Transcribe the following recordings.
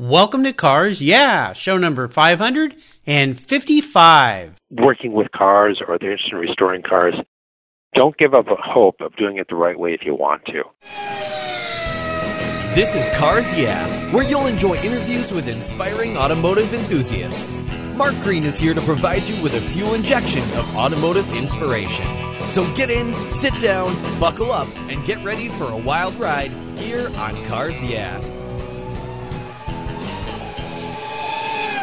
Welcome to Cars Yeah, show number 555. Working with cars or they're interested in restoring cars, don't give up hope of doing it the right way if you want to. This is Cars Yeah, where you'll enjoy interviews with inspiring automotive enthusiasts. Mark Green is here to provide you with a fuel injection of automotive inspiration. So get in, sit down, buckle up, and get ready for a wild ride here on Cars Yeah.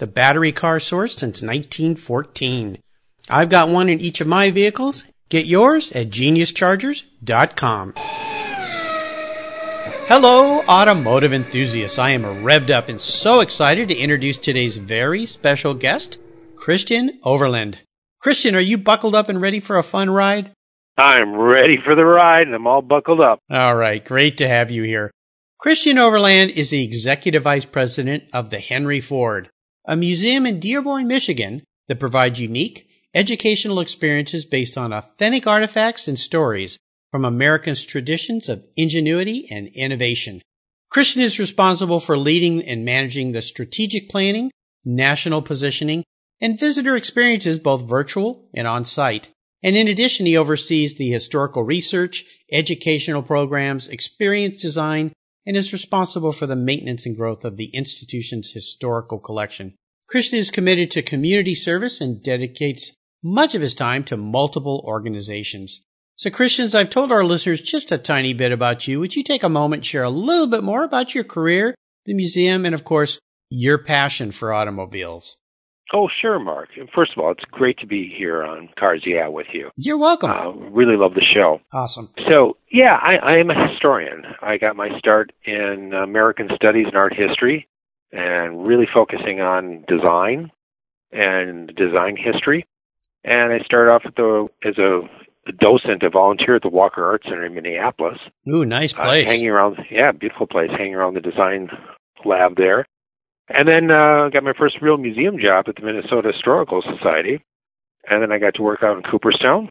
the battery car source since 1914. I've got one in each of my vehicles. Get yours at geniuschargers.com. Hello, automotive enthusiasts. I am revved up and so excited to introduce today's very special guest, Christian Overland. Christian, are you buckled up and ready for a fun ride? I'm ready for the ride and I'm all buckled up. All right, great to have you here. Christian Overland is the executive vice president of the Henry Ford, a museum in Dearborn, Michigan that provides unique educational experiences based on authentic artifacts and stories from America's traditions of ingenuity and innovation. Christian is responsible for leading and managing the strategic planning, national positioning, and visitor experiences both virtual and on site. And in addition, he oversees the historical research, educational programs, experience design, and is responsible for the maintenance and growth of the institution's historical collection. Christian is committed to community service and dedicates much of his time to multiple organizations. So Christians, I've told our listeners just a tiny bit about you. Would you take a moment, and share a little bit more about your career, the museum, and of course, your passion for automobiles? Oh, sure, Mark. First of all, it's great to be here on Cars Yeah with you. You're welcome. Uh, really love the show. Awesome. So, yeah, I, I am a historian. I got my start in American Studies and Art History and really focusing on design and design history. And I started off the, as a, a docent, a volunteer at the Walker Art Center in Minneapolis. Ooh, nice place. Uh, hanging around, yeah, beautiful place, hanging around the design lab there. And then uh, got my first real museum job at the Minnesota Historical Society. And then I got to work out in Cooperstown.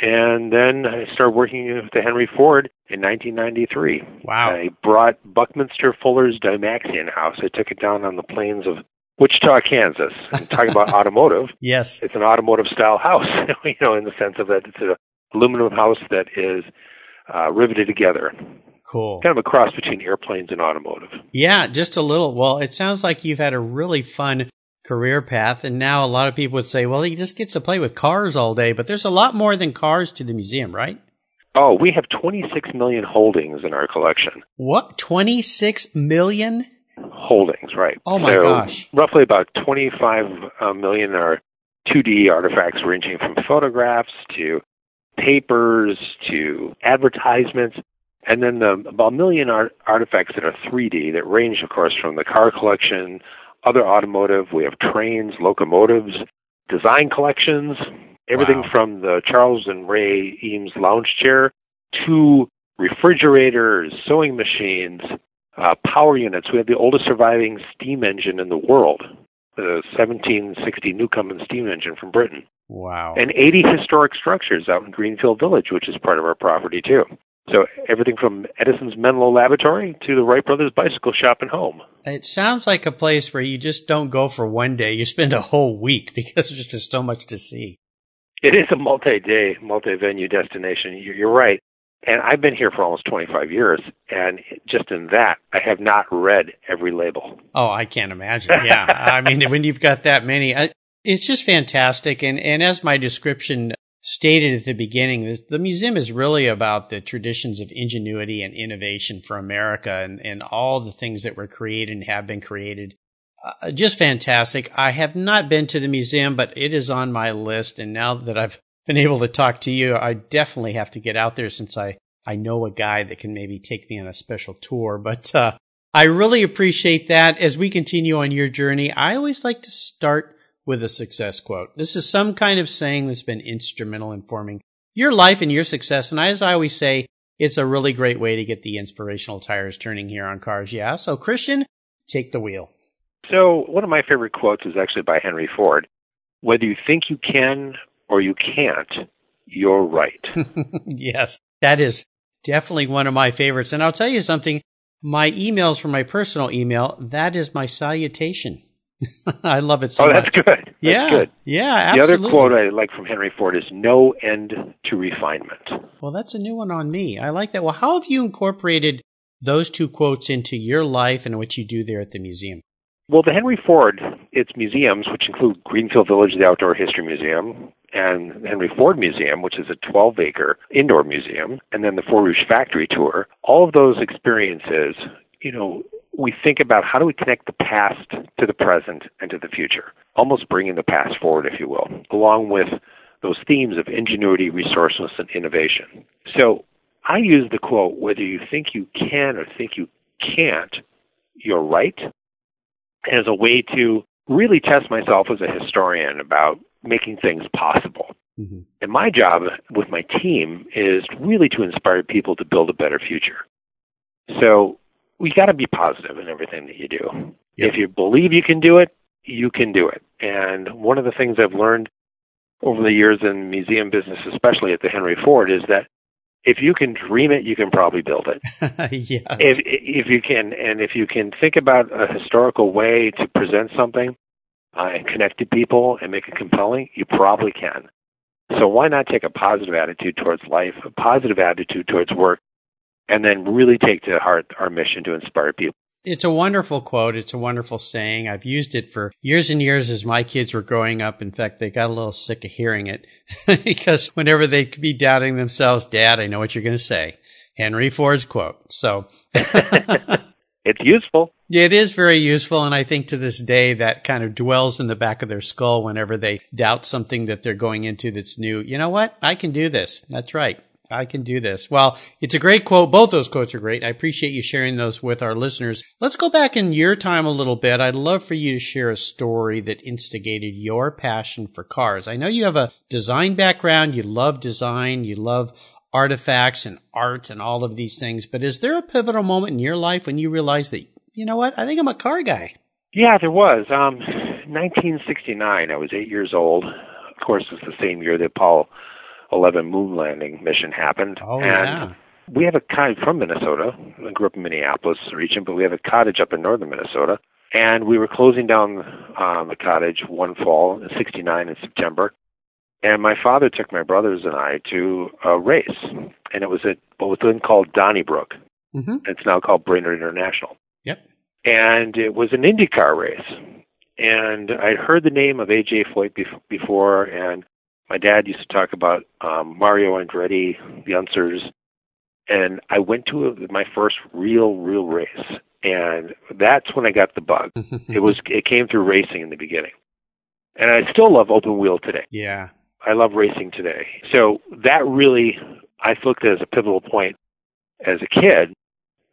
And then I started working with the Henry Ford in 1993. Wow. I brought Buckminster Fuller's Dymaxion house. I took it down on the plains of Wichita, Kansas. And talking about automotive. Yes. It's an automotive style house, you know, in the sense of that it's an aluminum house that is uh, riveted together. Cool. Kind of a cross between airplanes and automotive. Yeah, just a little. Well, it sounds like you've had a really fun career path, and now a lot of people would say, well, he just gets to play with cars all day, but there's a lot more than cars to the museum, right? Oh, we have 26 million holdings in our collection. What? 26 million? Holdings, right. Oh my so gosh. Roughly about 25 uh, are 2D artifacts ranging from photographs to papers to advertisements. And then the, about a million art, artifacts that are 3D that range, of course, from the car collection, other automotive. We have trains, locomotives, design collections, everything Wow. from the Charles and Ray Eames lounge chair to refrigerators, sewing machines, uh, power units. We have the oldest surviving steam engine in the world, the 1760 Newcomen steam engine from Britain, Wow. and 80 historic structures out in Greenfield Village, which is part of our property too. So everything from Edison's Menlo Laboratory to the Wright Brothers Bicycle Shop and Home. It sounds like a place where you just don't go for one day. You spend a whole week because there's just so much to see. It is a multi-day, multi-venue destination. You're, you're right. And I've been here for almost 25 years, and just in that, I have not read every label. Oh, I can't imagine. Yeah. I mean, when you've got that many, it's just fantastic. And, and as my description stated at the beginning, the museum is really about the traditions of ingenuity and innovation for America and, and all the things that were created and have been created. Uh, just fantastic. I have not been to the museum, but it is on my list. And now that I've been able to talk to you, I definitely have to get out there since I, I know a guy that can maybe take me on a special tour. But uh, I really appreciate that. As we continue on your journey, I always like to start with a success quote. This is some kind of saying that's been instrumental in forming your life and your success. And as I always say, it's a really great way to get the inspirational tires turning here on cars. Yeah. So Christian, take the wheel. So one of my favorite quotes is actually by Henry Ford. Whether you think you can or you can't, you're right. yes, that is definitely one of my favorites. And I'll tell you something, my emails from my personal email, that is my salutation. I love it so oh, much. that's good. That's yeah, good. yeah, absolutely. The other quote I like from Henry Ford is "No end to refinement." Well, that's a new one on me. I like that. Well, how have you incorporated those two quotes into your life and what you do there at the museum? Well, the Henry Ford, its museums, which include Greenfield Village, the Outdoor History Museum, and Henry Ford Museum, which is a 12 acre indoor museum, and then the Ford Rouge Factory Tour, all of those experiences, you know, we think about how do we connect the past to the present and to the future, almost bringing the past forward, if you will, along with those themes of ingenuity, resourcefulness, and innovation. So I use the quote whether you think you can or think you can't, you're right, as a way to really test myself as a historian about making things possible. Mm-hmm. And my job with my team is really to inspire people to build a better future. So we got to be positive in everything that you do. If you believe you can do it, you can do it. And one of the things I've learned over the years in museum business, especially at the Henry Ford, is that if you can dream it, you can probably build it. yes. If if you can, and if you can think about a historical way to present something uh, and connect to people and make it compelling, you probably can. So why not take a positive attitude towards life, a positive attitude towards work, and then really take to heart our mission to inspire people. It's a wonderful quote. It's a wonderful saying. I've used it for years and years as my kids were growing up. In fact, they got a little sick of hearing it because whenever they could be doubting themselves, Dad, I know what you're going to say. Henry Ford's quote. So it's useful. Yeah, it is very useful. And I think to this day that kind of dwells in the back of their skull whenever they doubt something that they're going into that's new. You know what? I can do this. That's right. I can do this. Well, it's a great quote. Both those quotes are great. I appreciate you sharing those with our listeners. Let's go back in your time a little bit. I'd love for you to share a story that instigated your passion for cars. I know you have a design background. You love design. You love artifacts and art and all of these things. But is there a pivotal moment in your life when you realized that, you know what? I think I'm a car guy. Yeah, there was. Um, 1969. I was eight years old. Of course, it's the same year that Apollo 11 moon landing mission happened. Oh, and yeah. we have a cottage from Minnesota. I grew up in Minneapolis region, but we have a cottage up in northern Minnesota. And we were closing down um, the cottage one fall in 69 in September. And my father took my brothers and I to a race. And it was at what was then called Donnybrook. Mm-hmm. It's now called Brainerd International. Yep. And it was an IndyCar race. And I'd heard the name of AJ Foyt before, and my dad used to talk about um, Mario Andretti, the Unsers, and I went to a, my first real, real race, and that's when I got the bug. it was it came through racing in the beginning, and I still love open wheel today. Yeah, I love racing today. So that really I looked at as a pivotal point. As a kid,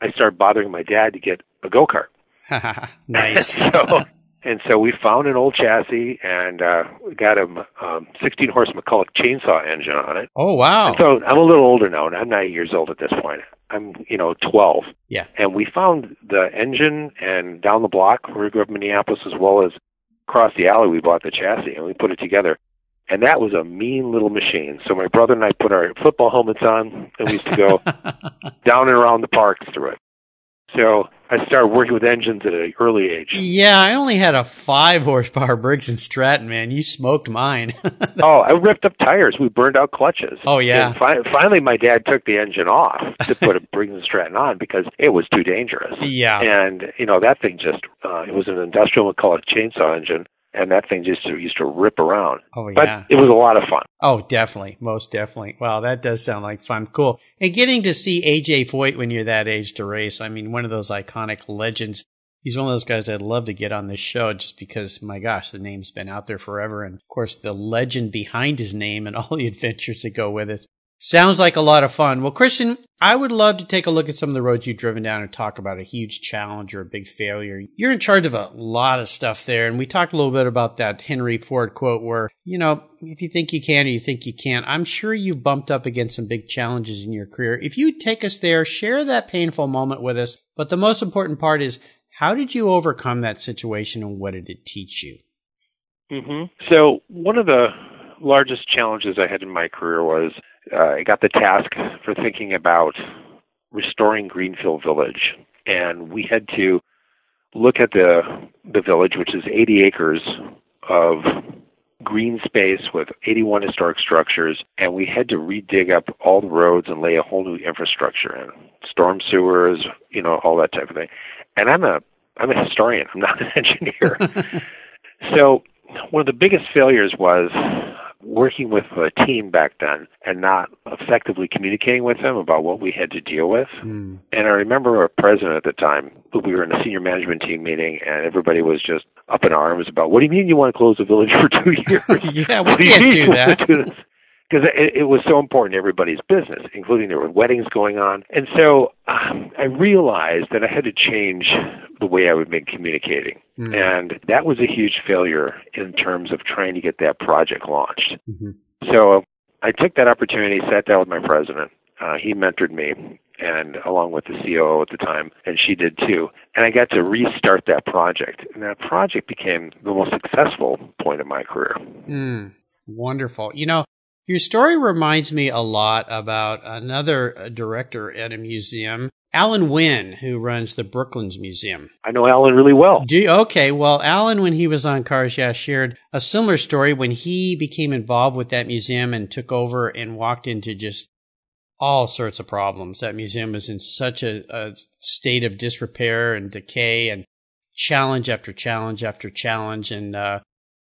I started bothering my dad to get a go kart. nice. so and so we found an old chassis and uh, got a um, 16 horse McCulloch chainsaw engine on it. Oh wow! And so I'm a little older now. and I'm not years old at this point. I'm you know 12. Yeah. And we found the engine and down the block where we grew up in Minneapolis, as well as across the alley, we bought the chassis and we put it together. And that was a mean little machine. So my brother and I put our football helmets on and we used to go down and around the parks through it. So I started working with engines at an early age. Yeah, I only had a five horsepower Briggs and Stratton, man. You smoked mine. oh, I ripped up tires. We burned out clutches. Oh yeah. Fi- finally, my dad took the engine off to put a Briggs and Stratton on because it was too dangerous. Yeah. And you know that thing just uh, it was an industrial McCulloch chainsaw engine, and that thing just used to rip around. Oh But yeah. it was a lot of fun. Oh, definitely, most definitely. Wow, that does sound like fun. Cool. And getting to see AJ Foyt when you're that age to race, I mean, one of those iconic legends. He's one of those guys I'd love to get on this show just because, my gosh, the name's been out there forever. And of course, the legend behind his name and all the adventures that go with it. Sounds like a lot of fun. Well, Christian, I would love to take a look at some of the roads you've driven down and talk about a huge challenge or a big failure. You're in charge of a lot of stuff there. And we talked a little bit about that Henry Ford quote where, you know, if you think you can or you think you can't, I'm sure you've bumped up against some big challenges in your career. If you take us there, share that painful moment with us. But the most important part is, how did you overcome that situation and what did it teach you? hmm So one of the largest challenges I had in my career was uh, I got the task for thinking about restoring Greenfield Village, and we had to look at the the village, which is 80 acres of green space with 81 historic structures, and we had to redig up all the roads and lay a whole new infrastructure in, storm sewers, you know, all that type of thing. And I'm a I'm a historian. I'm not an engineer. so one of the biggest failures was working with a team back then and not effectively communicating with them about what we had to deal with. Hmm. And I remember our president at the time, we were in a senior management team meeting, and everybody was just up in arms about, what do you mean you want to close the village for two years? Yeah, we What do you can't do want that. To do this? Because it, it was so important to everybody's business, including there were weddings going on. And so um, I realized that I had to change the way I would be communicating. Hmm. And that was a huge failure in terms of trying to get that project launched. Mhm. So I took that opportunity, sat down with my president. Uh, he mentored me, and along with the COO at the time, and she did too. And I got to restart that project, and that project became the most successful point of my career. Mm, wonderful. You know, your story reminds me a lot about another uh, director at a museum, Allan Winn, who runs the Brooklands Museum. I know Allan really well. Do you, okay, well, Allan, when he was on Cars Yeah, shared a similar story when he became involved with that museum and took over and walked into just all sorts of problems. That museum was in such a, a state of disrepair and decay and challenge after challenge after challenge. And uh,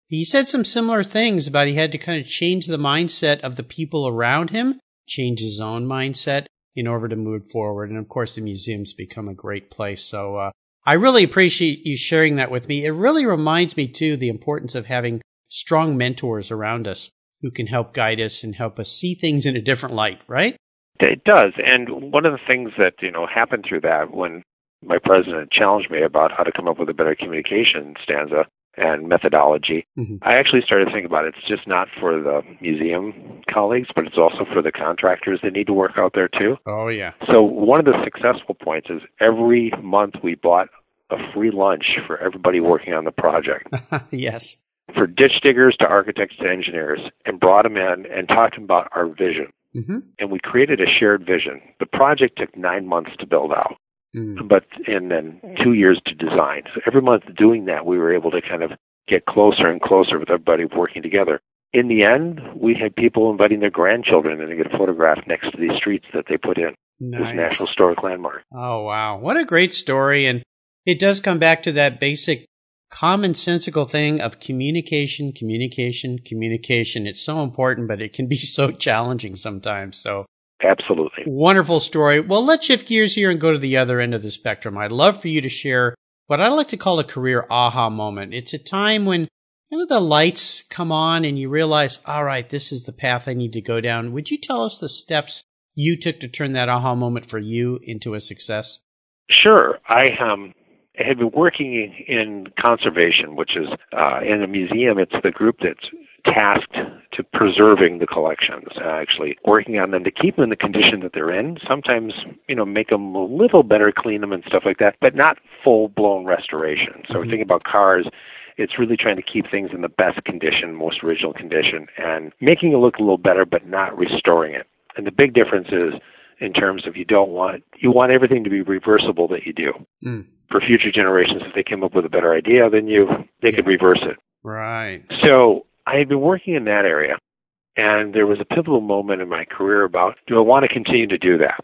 he said some similar things about he had to kind of change the mindset of the people around him, change his own mindset in order to move forward. And of course, the museum's become a great place. So uh, I really appreciate you sharing that with me. It really reminds me, too, the importance of having strong mentors around us who can help guide us and help us see things in a different light, right? It does. And one of the things that, you know, happened through that when my president challenged me about how to come up with a better communication stanza and methodology, Mhm. I actually started thinking about it. It's just not for the museum colleagues, but it's also for the contractors that need to work out there too. Oh, yeah. So one of the successful points is every month we bought a free lunch for everybody working on the project. yes. For ditch diggers to architects to engineers, and brought them in and talked about our vision. hmm And we created a shared vision. The project took nine months to build out Mm. but and then two years to design. So every month doing that, we were able to kind of get closer and closer with everybody working together. In the end, we had people inviting their grandchildren and to get a photograph next to these streets that they put in as Nice. National Historic Landmark. Oh, wow. What a great story. And it does come back to that basic commonsensical thing of communication, communication, communication. It's so important, but it can be so challenging sometimes. So Absolutely. wonderful story. Well, let's shift gears here and go to the other end of the spectrum. I'd love for you to share what I like to call a career aha moment. It's a time when kind of the lights come on and you realize, all right, this is the path I need to go down. Would you tell us the steps you took to turn that aha moment for you into a success? Sure. I um I had been working in conservation, which is uh, in a museum. It's the group that's tasked to preserving the collections, uh, actually working on them to keep them in the condition that they're in. Sometimes, you know, make them a little better, clean them and stuff like that, but not full blown restoration. So we're Mhm. thinking about cars. It's really trying to keep things in the best condition, most original condition, and making it look a little better, but not restoring it. And the big difference is in terms of you don't want you want everything to be reversible that you do Mm. for future generations. If they came up with a better idea than you, they could reverse it. Right. So I had been working in that area, and there was a pivotal moment in my career about do I want to continue to do that?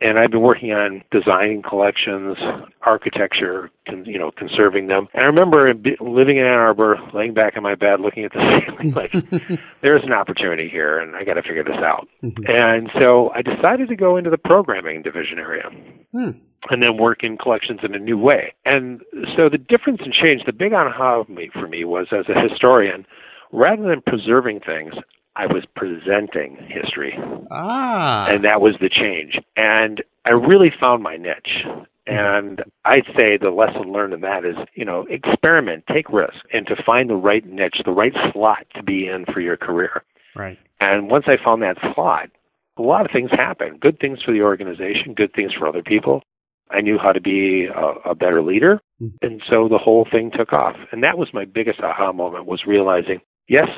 And I've been working on designing collections, architecture, con, you know, conserving them. And I remember living in Ann Arbor, laying back in my bed, looking at the ceiling, like there's an opportunity here, and I got to figure this out. Mhm. And so I decided to go into the programming division area Hmm. and then work in collections in a new way. And so the difference and change, the big aha for me was as a historian, rather than preserving things, I was presenting history. Ah. And that was the change. And I really found my niche. And I'd say the lesson learned in that is, you know, experiment, take risks, and to find the right niche, the right slot to be in for your career. right. And once I found that slot, a lot of things happened. Good things for the organization, good things for other people. I knew how to be a, a better leader, Mhm. and so the whole thing took off. And that was my biggest aha moment was realizing, yes,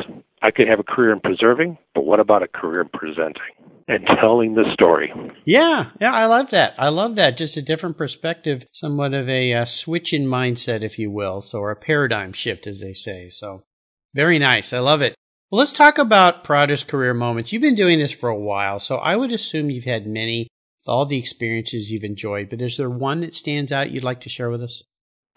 I could have a career in preserving, but what about a career in presenting and telling the story? Yeah, yeah, I love that. I love that. Just a different perspective, somewhat of a uh, switch in mindset, if you will, so or a paradigm shift, as they say. So, very nice. I love it. Well, let's talk about proudest career moments. You've been doing this for a while, so I would assume you've had many, all the experiences you've enjoyed. But is there one that stands out you'd like to share with us?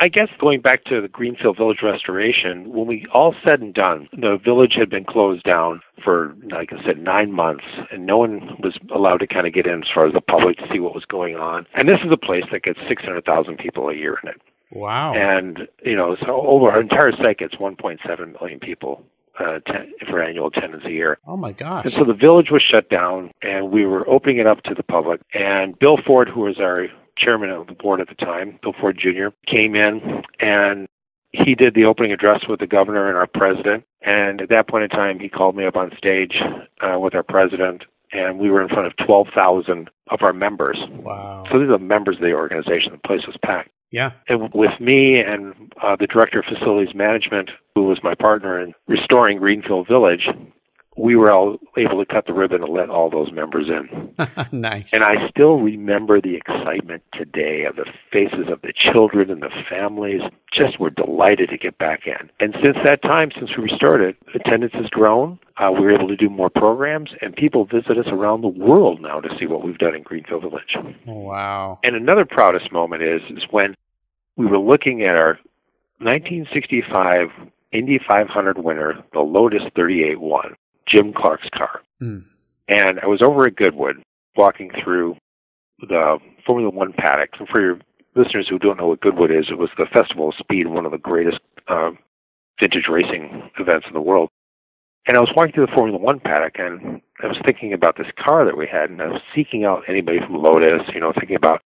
I guess going back to the Greenfield Village restoration, when we all said and done, the village had been closed down for, like I said, nine months, and no one was allowed to kind of get in as far as the public to see what was going on. And this is a place that gets 600,000 people a year in it. Wow. And, you know, so over our entire site gets 1.7 million people uh, ten, for annual attendance a year. oh my gosh. And so the village was shut down, and we were opening it up to the public. And Bill Ford, who was our chairman of the board at the time, Bill Ford Jr., came in and he did the opening address with the governor and our president. And at that point in time, he called me up on stage uh, with our president, and we were in front of 12,000 of our members. wow. So these are members of the organization. The place was packed. Yeah. And with me and uh, the director of facilities management, who was my partner in restoring Greenfield Village, we were all able to cut the ribbon and let all those members in. nice. And I still remember the excitement today of the faces of the children and the families. Just were delighted to get back in. And since that time, since we restarted, attendance has grown. Uh, we were able to do more programs, and people visit us around the world now to see what we've done in Greenfield Village. Wow. And another proudest moment is is when we were looking at our 1965 Indy 500 winner, the Lotus 38-1, Jim Clark's car. Hmm. And I was over at Goodwood walking through the Formula One paddock. And for your listeners who don't know what Goodwood is, it was the Festival of Speed, one of the greatest uh, vintage racing events in the world. And I was walking through the Formula One paddock, and I was thinking about this car that we had, and I was seeking out anybody from Lotus, you know, thinking about,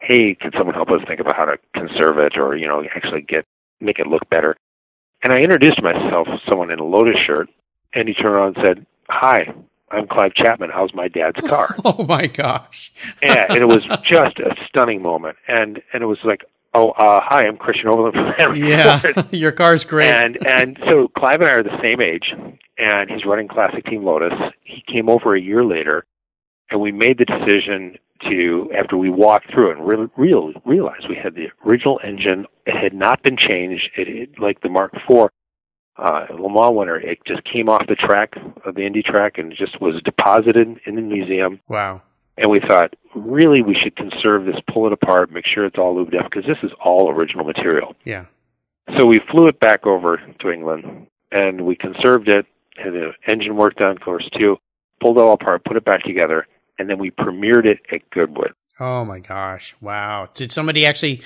hey, can someone help us think about how to conserve it, or you know, actually get make it look better? And I introduced myself to someone in a Lotus shirt, and he turned around and said, "Hi, I'm Clive Chapman. How's my dad's car?" Oh my gosh. yeah, and it was just a stunning moment, and and it was like, "Oh, uh, hi, I'm Christian Overland from Yeah. Ford." Your car's great. And and so Clive and I are the same age, and he's running Classic Team Lotus. He came over a year later, and we made the decision to after we walked through and re- real realized we had the original engine. It had not been changed. It, it like the Mark IV uh, Le Mans winner. It just came off the track of the Indy track and just was deposited in the museum. wow. And we thought, really, we should conserve this, pull it apart, make sure it's all lubed up because this is all original material. Yeah. So we flew it back over to England and we conserved it, had the engine work done, of course, too, pulled it all apart, put it back together, and then we premiered it at Goodwood. Oh my gosh. Wow. Did somebody actually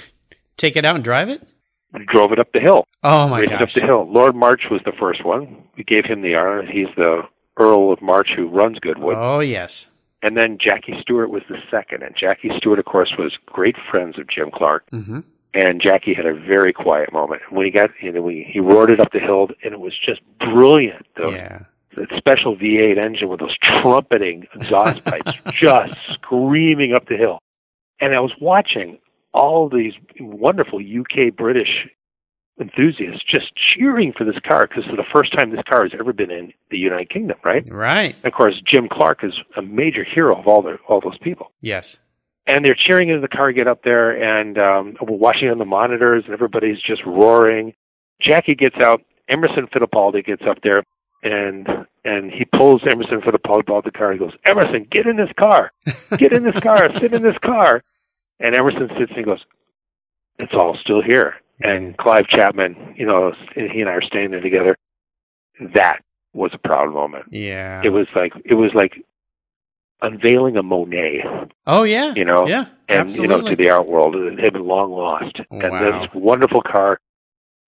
take it out and drive it? We drove it up the hill, Oh my raced it up the hill. Lord March was the first one. We gave him the honor. He's the Earl of March who runs Goodwood. Oh yes. And then Jackie Stewart was the second. And Jackie Stewart, of course, was great friends of Jim Clark. Mm-hmm. and Jackie had a very quiet moment. When he got, you know, we, he roared it up the hill, and it was just brilliant. The, Yeah. the special V8 engine with those trumpeting exhaust pipes just screaming up the hill. And I was watching all these wonderful UK British enthusiasts just cheering for this car because it's the first time this car has ever been in the United Kingdom, right? Right. And of course, Jim Clark is a major hero of all the all those people. Yes. And they're cheering as the car get up there, and um, we're watching on the monitors, and everybody's just roaring. Jackie gets out. Emerson Fittipaldi gets up there, and and he pulls Emerson Fittipaldi out the car. He goes, Emerson, get in this car, get in this car, sit in this car. And Emerson sits and goes, it's all still here. Mm-hmm. And Clive Chapman, you know, he and I are standing there together. That was a proud moment. Yeah. It was like it was like unveiling a Monet, Oh yeah. you know, Yeah. and you know to the art world. It had been long lost, wow. and this wonderful car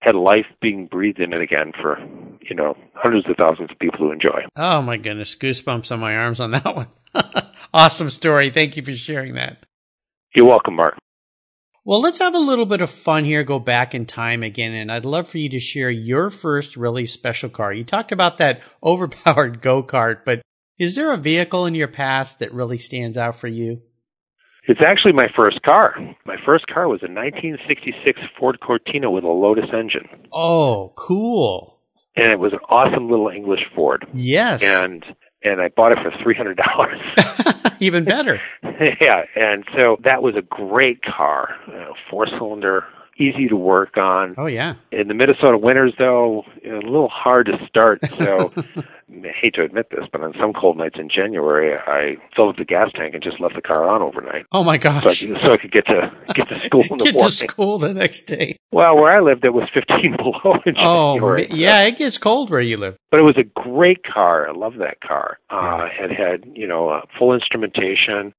had life being breathed in it again for you know hundreds of thousands of people who enjoy. Oh my goodness, goosebumps on my arms on that one. awesome story. Thank you for sharing that. You're welcome, Mark. Well, let's have a little bit of fun here, go back in time again, and I'd love for you to share your first really special car. You talked about that overpowered go kart, but is there a vehicle in your past that really stands out for you? It's actually my first car. My first car was a 1966 Ford Cortina with a Lotus engine, Oh, cool. and it was an awesome little English Ford. Yes. And and I bought it for three hundred dollars. Even better. yeah, and so that was a great car, uh, four cylinder, easy to work on. Oh, yeah. In the Minnesota winters, though, a little hard to start. So, I hate to admit this, but on some cold nights in January, I filled up the gas tank and just left the car on overnight, Oh, my so I gosh. so I could get to get to school in the Get morning. to school the next day. Well, where I lived, it was 15 below in Oh, January. ma- yeah, it gets cold where you live. But it was a great car. I love that car. Uh, it had, you know, uh, full instrumentation.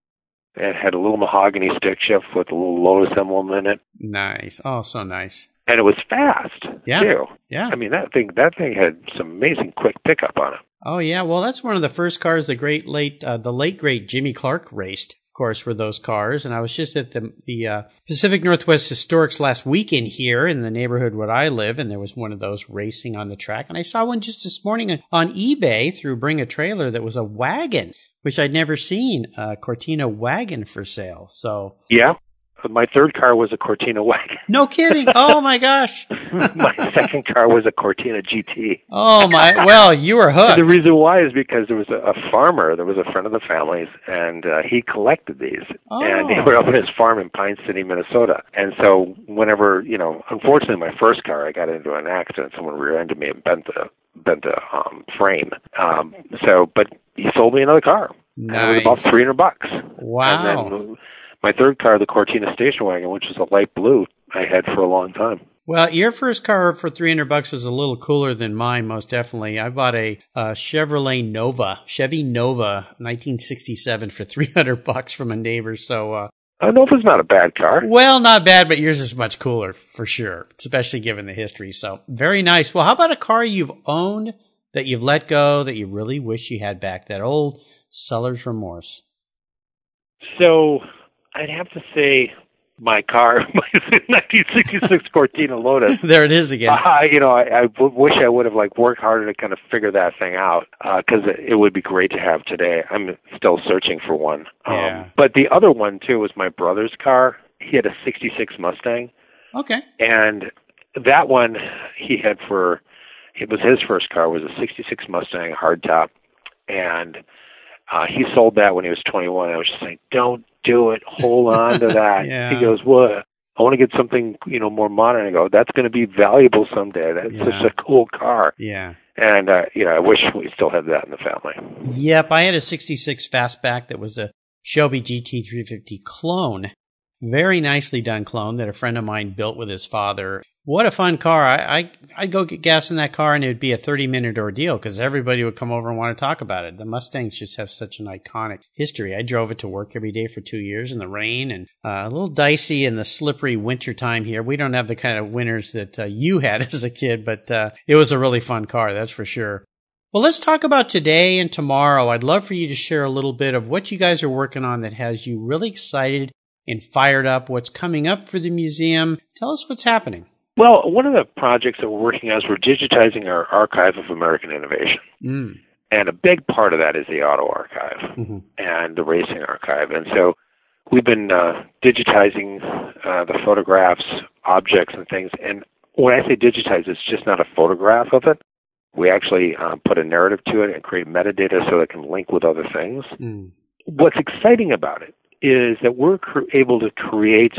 It had a little mahogany stick shift with a little Lotus emblem in it, Nice. Oh, so nice. and it was fast Yeah. too. Yeah. I mean, that thing that thing had some amazing quick pickup on it. Oh yeah, well that's one of the first cars the great late uh, the late great Jimmy Clark raced. Of course, were those cars, and I was just at the the uh, Pacific Northwest Historics last weekend here in the neighborhood where I live, and there was one of those racing on the track, and I saw one just this morning on eBay through Bring a Trailer that was a wagon, which I'd never seen a Cortina wagon for sale. So Yeah. My third car was a Cortina wagon. no kidding. oh my gosh. my second car was a Cortina GT. Oh my. Well, you were hooked. The reason why is because there was a, a farmer, there was a friend of the family's, and uh, he collected these. And he Oh. put up on his farm in Pine City, Minnesota. And so, whenever you know, unfortunately, my first car, I got into an accident. Someone rear-ended me and bent the the um, frame. Um, so, but he sold me another car. And it was about three hundred bucks. Wow. And then my third car, the Cortina station wagon, which was a light blue, I had for a long time. Well, your first car for 300 bucks was a little cooler than mine, most definitely. I bought a uh, Chevrolet Nova, Chevy Nova, 1967 for 300 bucks from a neighbor. So, uh, I know if it's not a bad car. well, not bad, but yours is much cooler for sure, especially given the history. So, very nice. Well, how about a car you've owned that you've let go that you really wish you had back? That old seller's remorse. So I'd have to say my car, my 1966 Cortina Lotus. there it is again. Uh, you know, I, I w- wish I would have like worked harder to kind of figure that thing out because it, it would be great to have today. I'm still searching for one. Um, Yeah. But the other one too was my brother's car. He had a '66 Mustang, Okay. and that one he had for it was his first car was a '66 Mustang hardtop, and uh, he sold that when he was 21. I was just like, don't do it. Hold on to that. Yeah. He goes, what? I want to get something, you know, more modern. I go, that's going to be valuable someday. That's Yeah. such a cool car. Yeah. And, uh, you know, I wish we still had that in the family. Yep, I had a 66 fastback that was a Shelby GT350 clone. Very nicely done clone that a friend of mine built with his father. What a fun car. I, I, I'd go get gas in that car and it would be a 30 minute ordeal because everybody would come over and want to talk about it. The Mustangs just have such an iconic history. I drove it to work every day for two years in the rain and uh, a little dicey in the slippery winter time here. We don't have the kind of winters that uh, you had as a kid, but uh, it was a really fun car, that's for sure. Well, let's talk about today and tomorrow. I'd love for you to share a little bit of what you guys are working on that has you really excited and fired up. What's coming up for the museum? Tell us what's happening. Well, one of the projects that we're working on is we're digitizing our archive of American innovation. Mm. And a big part of that is the auto archive. hmm and the racing archive. And so we've been uh, digitizing uh, the photographs, objects, and things. And when I say digitize, it's just not a photograph of it. We actually um, put a narrative to it and create metadata so it can link with other things. Mm. What's exciting about it is that we're cr- able to create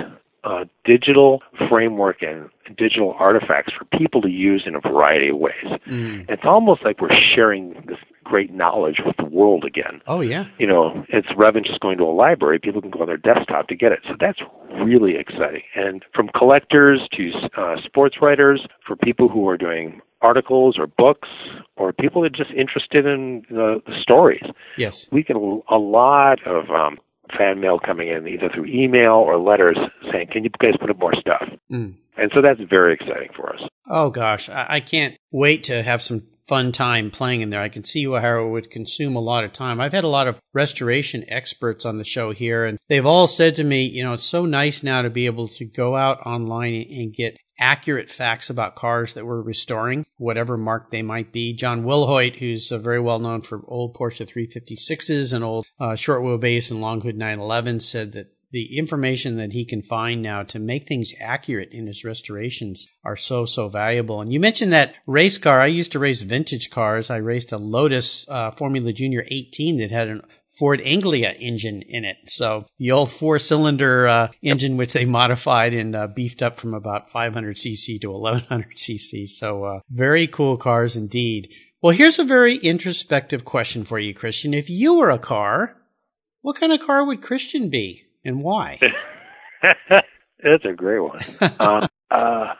a digital framework and digital artifacts for people to use in a variety of ways. Mm. It's almost like we're sharing this great knowledge with the world again. Oh yeah. You know, it's rather than just going to a library, people can go on their desktop to get it. So that's really exciting. And from collectors to uh, sports writers, for people who are doing articles or books, or people that are just interested in the, the stories, Yes. we get a, a lot of um, fan mail coming in either through email or letters saying, "Can you guys put up more stuff?" Mm. And so that's very exciting for us. Oh gosh, I, I can't wait to have some fun time playing in there. I can see how it would consume a lot of time. I've had a lot of restoration experts on the show here, and they've all said to me, you know, it's so nice now to be able to go out online and get accurate facts about cars that we're restoring, whatever mark they might be. John Wilhoit, who's uh, very well known for old Porsche 356s and old uh, short wheelbase and long hood 911, said that the information that he can find now to make things accurate in his restorations are so so valuable. And you mentioned that race car. I used to race vintage cars. I raced a Lotus uh, Formula Junior 18 that had an Ford Anglia engine in it. So the old four cylinder uh, engine, which they modified and uh, beefed up from about 500 cc to 1100 cc. So uh, very cool cars indeed. Well, here's a very introspective question for you, Christian. If you were a car, what kind of car would Christian be and why? that's a great one. um, uh,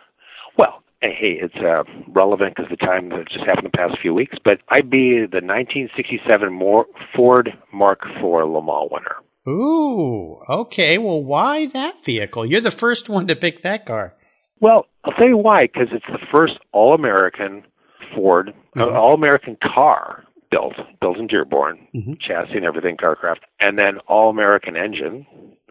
hey, it's uh, relevant because the time that just happened the past few weeks. But I'd be the 1967 More Ford Mark IV Le Mans winner. Ooh, okay. Well, why that vehicle? You're the first one to pick that car. Well, I'll tell you why. Because it's the first all-American Ford, uh, Mhm. all-American car built, built in Dearborn, Mhm. chassis and everything, Kar Kraft, and then all-American engine,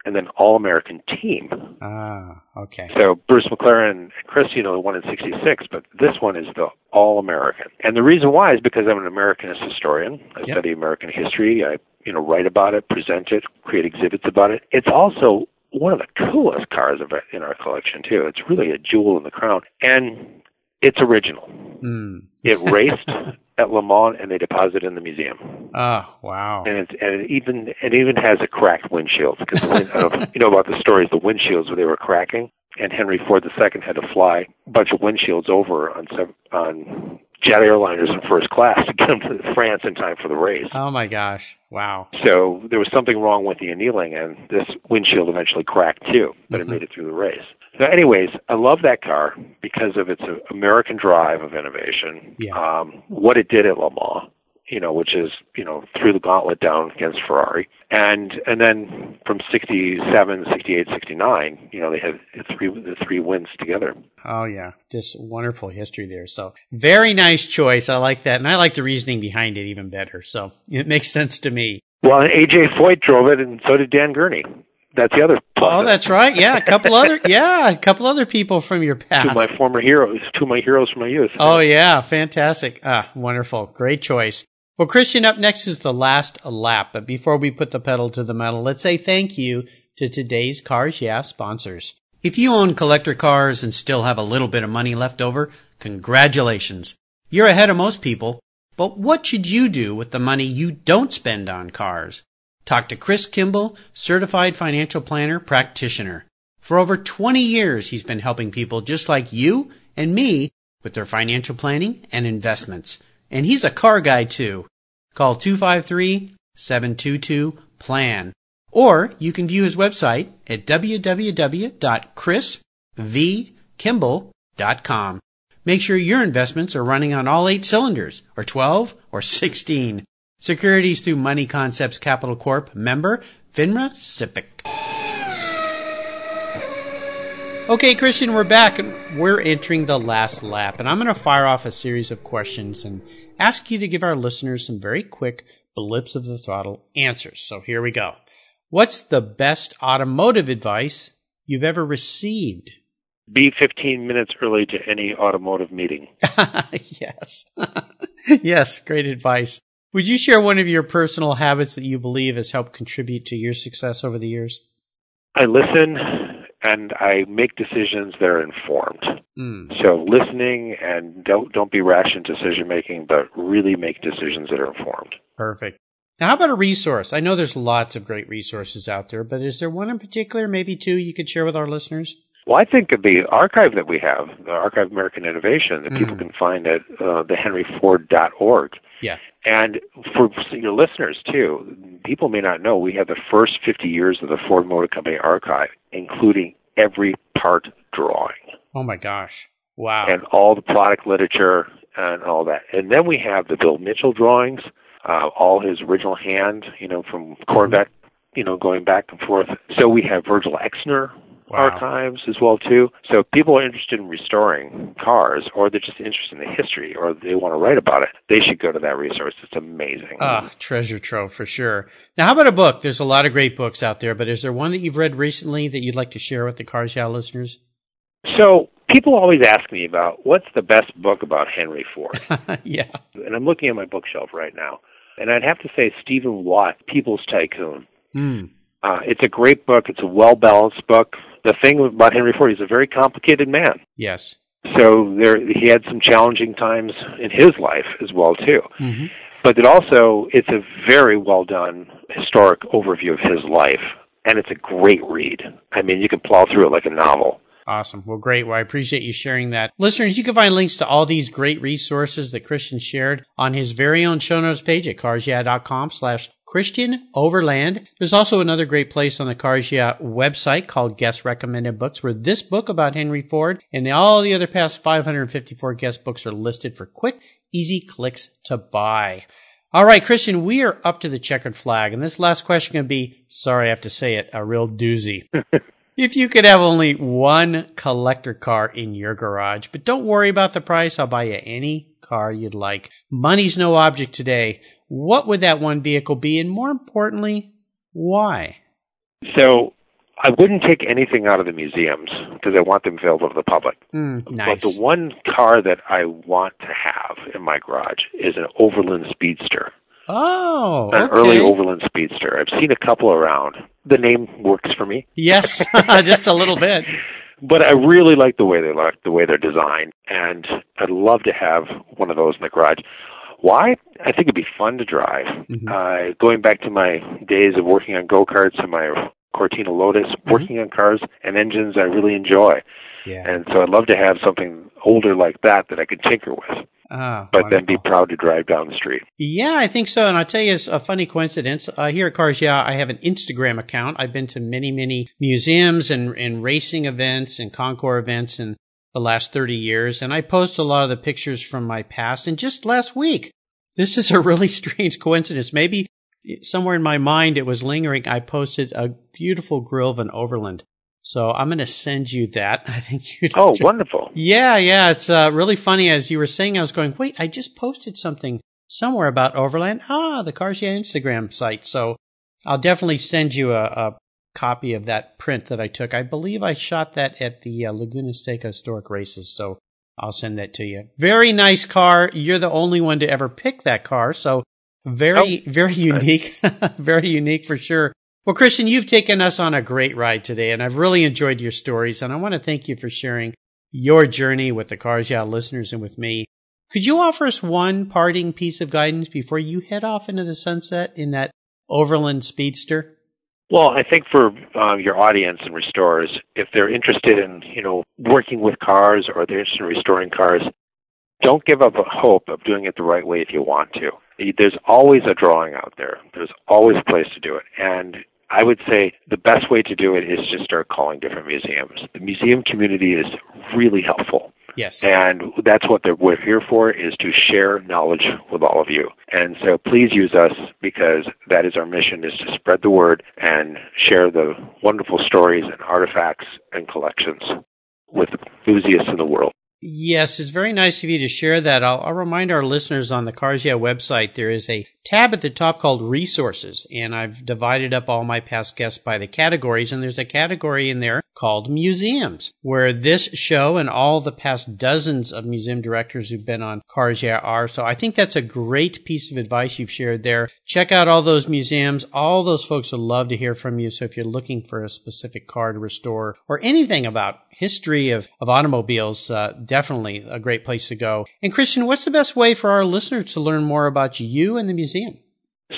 and then all-American team. Ah, okay. So Bruce McLaren and Chris, you know, the one in '66, but this one is the all-American. And the reason why is because I'm an Americanist historian. I Yep. study American history. I, you know, write about it, present it, create exhibits about it. It's also one of the coolest cars of it in our collection too. It's really a jewel in the crown, and it's original. Hmm. It raced at Le Mans, and they deposit it in the museum. Oh, wow. And it, and it even it even has a cracked windshield because wind, I know if you know about the stories. The windshields where they were cracking, and Henry Ford II had to fly a bunch of windshields over on some on jet airliners in first class to get them to France in time for the race. Oh my gosh. Wow. So there was something wrong with the annealing, and this windshield eventually cracked too, but Mhm. it made it through the race. So, anyways, I love that car because of its American drive of innovation. Yeah. Um, what it did at Le Mans, you know, which is you know threw the gauntlet down against Ferrari, and and then from 67, 68, 69, you know, they had three the three wins together. Oh yeah. Just wonderful history there. So very nice choice. I like that. And I like the reasoning behind it even better. So it makes sense to me. Well, and AJ Foyt drove it, and so did Dan Gurney. That's the other. Oh, that's right. Yeah. A couple other, yeah, a couple other people from your past. of my former heroes, two of my heroes from my youth. Oh yeah, fantastic. Ah, wonderful. Great choice. Well, Christian, up next is the last lap. But before we put the pedal to the metal, let's say thank you to today's Cars Yeah sponsors. If you own collector cars and still have a little bit of money left over, congratulations. You're ahead of most people. But what should you do with the money you don't spend on cars? Talk to Chris Kimball, certified financial planner practitioner. For over 20 years, he's been helping people just like you and me with their financial planning and investments. And he's a car guy too. Call 253-722-PLAN. Or you can view his website at www.chrisvkimball.com. Make sure your investments are running on all eight cylinders, or 12, or 16. Securities through Money Concepts Capital Corp. Member, FINRA SIPC. Okay, Christian, we're back and we're entering the last lap. And I'm going to fire off a series of questions and ask you to give our listeners some very quick blips of the throttle answers. So here we go. What's the best automotive advice you've ever received? Be 15 minutes early to any automotive meeting. yes. yes, great advice. Would you share one of your personal habits that you believe has helped contribute to your success over the years? I listen and I make decisions that are informed. Mm. So listening and don't don't be rash in decision making, but really make decisions that are informed. Perfect. Now, how about a resource? I know there's lots of great resources out there, but is there one in particular, maybe two, you could share with our listeners? Well, I think of the archive that we have, the Archive of American Innovation, that people Mhm. can find at uh, thehenryford.org. Yeah. And for your listeners too, people may not know we have the first 50 years of the Ford Motor Company archive, including every part drawing Oh my gosh. Wow. and all the product literature and all that. And then we have the Bill Mitchell drawings, uh, all his original hand, you know, from Corvette, you know, going back and forth. So we have Virgil Exner Wow. archives as well too. So if people are interested in restoring cars, or they're just interested in the history, or they want to write about it. They should go to that resource. It's amazing. Ah, treasure trove for sure. Now, how about a book? There's a lot of great books out there, but is there one that you've read recently that you'd like to share with the Cars Yeah listeners? So people always ask me about what's the best book about Henry Ford, yeah. and I'm looking at my bookshelf right now, and I'd have to say Steven Watt, People's Tycoon. Hmm. Uh, it's a great book. It's a well balanced book. The thing about Henry Ford, he's a very complicated man. Yes. So there, he had some challenging times in his life as well too. hmm But it also, it's a very well done historic overview of his life, and it's a great read. I mean, you can plow through it like a novel. Awesome. Well, great. Well, I appreciate you sharing that. Listeners, you can find links to all these great resources that Christian shared on his very own show notes page at carsyeah.com slash Christian Overland. There's also another great place on the Cars Yeah website called Guest Recommended Books where this book about Henry Ford and all the other past 554 guest books are listed for quick, easy clicks to buy. All right, Christian, we are up to the checkered flag, and this last question can be, sorry I have to say it, a real doozy. If you could have only one collector car in your garage, but don't worry about the price, I'll buy you any car you'd like. Money's no object today. What would that one vehicle be? And more importantly, why? So I wouldn't take anything out of the museums because I want them available to the public. Mm, nice. But the one car that I want to have in my garage is an Overland Speedster. oh, An okay. early Overland Speedster. I've seen a couple around. The name works for me. Yes, just a little bit. But I really like the way they look, the way they're designed, and I'd love to have one of those in the garage. Why? I think it'd be fun to drive. Mhm. Uh, going back to my days of working on go karts and my Cortina Lotus, working on cars and engines I really enjoy, Yeah. and so I'd love to have something older like that that I could tinker with, Ah, but then be proud to drive down the street. Yeah, I think so. And I'll tell you it's a funny coincidence. Uh, here at Cars Yeah, I have an Instagram account. I've been to many, many museums and, and racing events and concours events in the last 30 years. And I post a lot of the pictures from my past. And just last week, this is a really strange coincidence. Maybe somewhere in my mind it was lingering. I posted a beautiful grill of an Overland. So I'm going to send you that. I think you'd Oh, wonderful! yeah, yeah, it's uh, really funny. As you were saying, I was going, wait, I just posted something somewhere about Overland. Ah, the Cars Yeah Instagram site. So I'll definitely send you a, a copy of that print that I took. I believe I shot that at the uh, Laguna Seca Historic Races. So I'll send that to you. Very nice car. You're the only one to ever pick that car. So very, very unique. very unique for sure. Well, Christian, you've taken us on a great ride today, and I've really enjoyed your stories. And I want to thank you for sharing your journey with the Cars Yeah listeners and with me. Could you offer us one parting piece of guidance before you head off into the sunset in that Overland Speedster? Well, I think for uh, your audience and restorers, if they're interested in you know working with cars or they're interested in restoring cars, don't give up hope of doing it the right way if you want to. There's always a drawing out there. There's always a place to do it, and I would say the best way to do it is just start calling different museums. The museum community is really helpful. Yes. And that's what we're here for is to share knowledge with all of you. And so please use us because that is our mission is to spread the word and share the wonderful stories and artifacts and collections with enthusiasts in the world. Yes, it's very nice of you to share that. I'll, I'll, remind our listeners on the Cars Yeah website, there is a tab at the top called resources, and I've divided up all my past guests by the categories, and there's a category in there called museums, where this show and all the past dozens of museum directors who've been on Cars Yeah are. So I think that's a great piece of advice you've shared there. Check out all those museums. All those folks would love to hear from you. So if you're looking for a specific car to restore or anything about history of, of automobiles, uh, definitely a great place to go. And Christian, what's the best way for our listeners to learn more about you and the museum?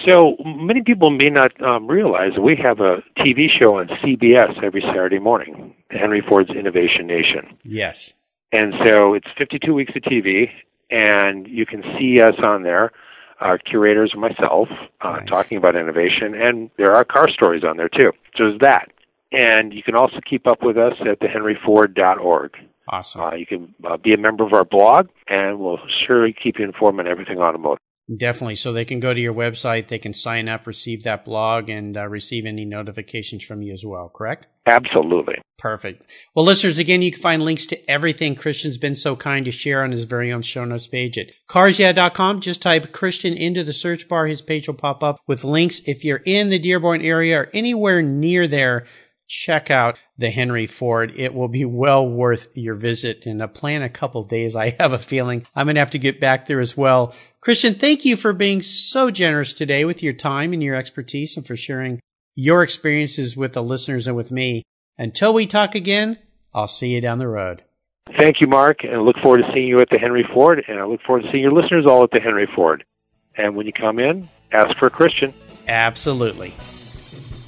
So many people may not um, realize we have a TV show on CBS every Saturday morning, Henry Ford's Innovation Nation. Yes. And so it's 52 weeks of TV, and you can see us on there, our curators and myself, uh, nice. talking about innovation, and there are car stories on there too. So there's that. And you can also keep up with us at thehenryford.org. Awesome. Uh, you can uh, be a member of our blog, and we'll surely keep you informed on everything automotive. Definitely. So they can go to your website, they can sign up, receive that blog, and uh, receive any notifications from you as well, correct? Absolutely. Perfect. Well, listeners, again, you can find links to everything Christian's been so kind to share on his very own show notes page at carsyeah.com. Just type Christian into the search bar. His page will pop up with links. If you're in the Dearborn area or anywhere near there, check out the Henry Ford. It will be well worth your visit and a plan a couple days. I have a feeling I'm going to have to get back there as well. Christian, thank you for being so generous today with your time and your expertise and for sharing your experiences with the listeners and with me. Until we talk again, I'll see you down the road. Thank you, Mark, and I look forward to seeing you at the Henry Ford, and I look forward to seeing your listeners all at the Henry Ford. And when you come in, ask for a Christian. Absolutely.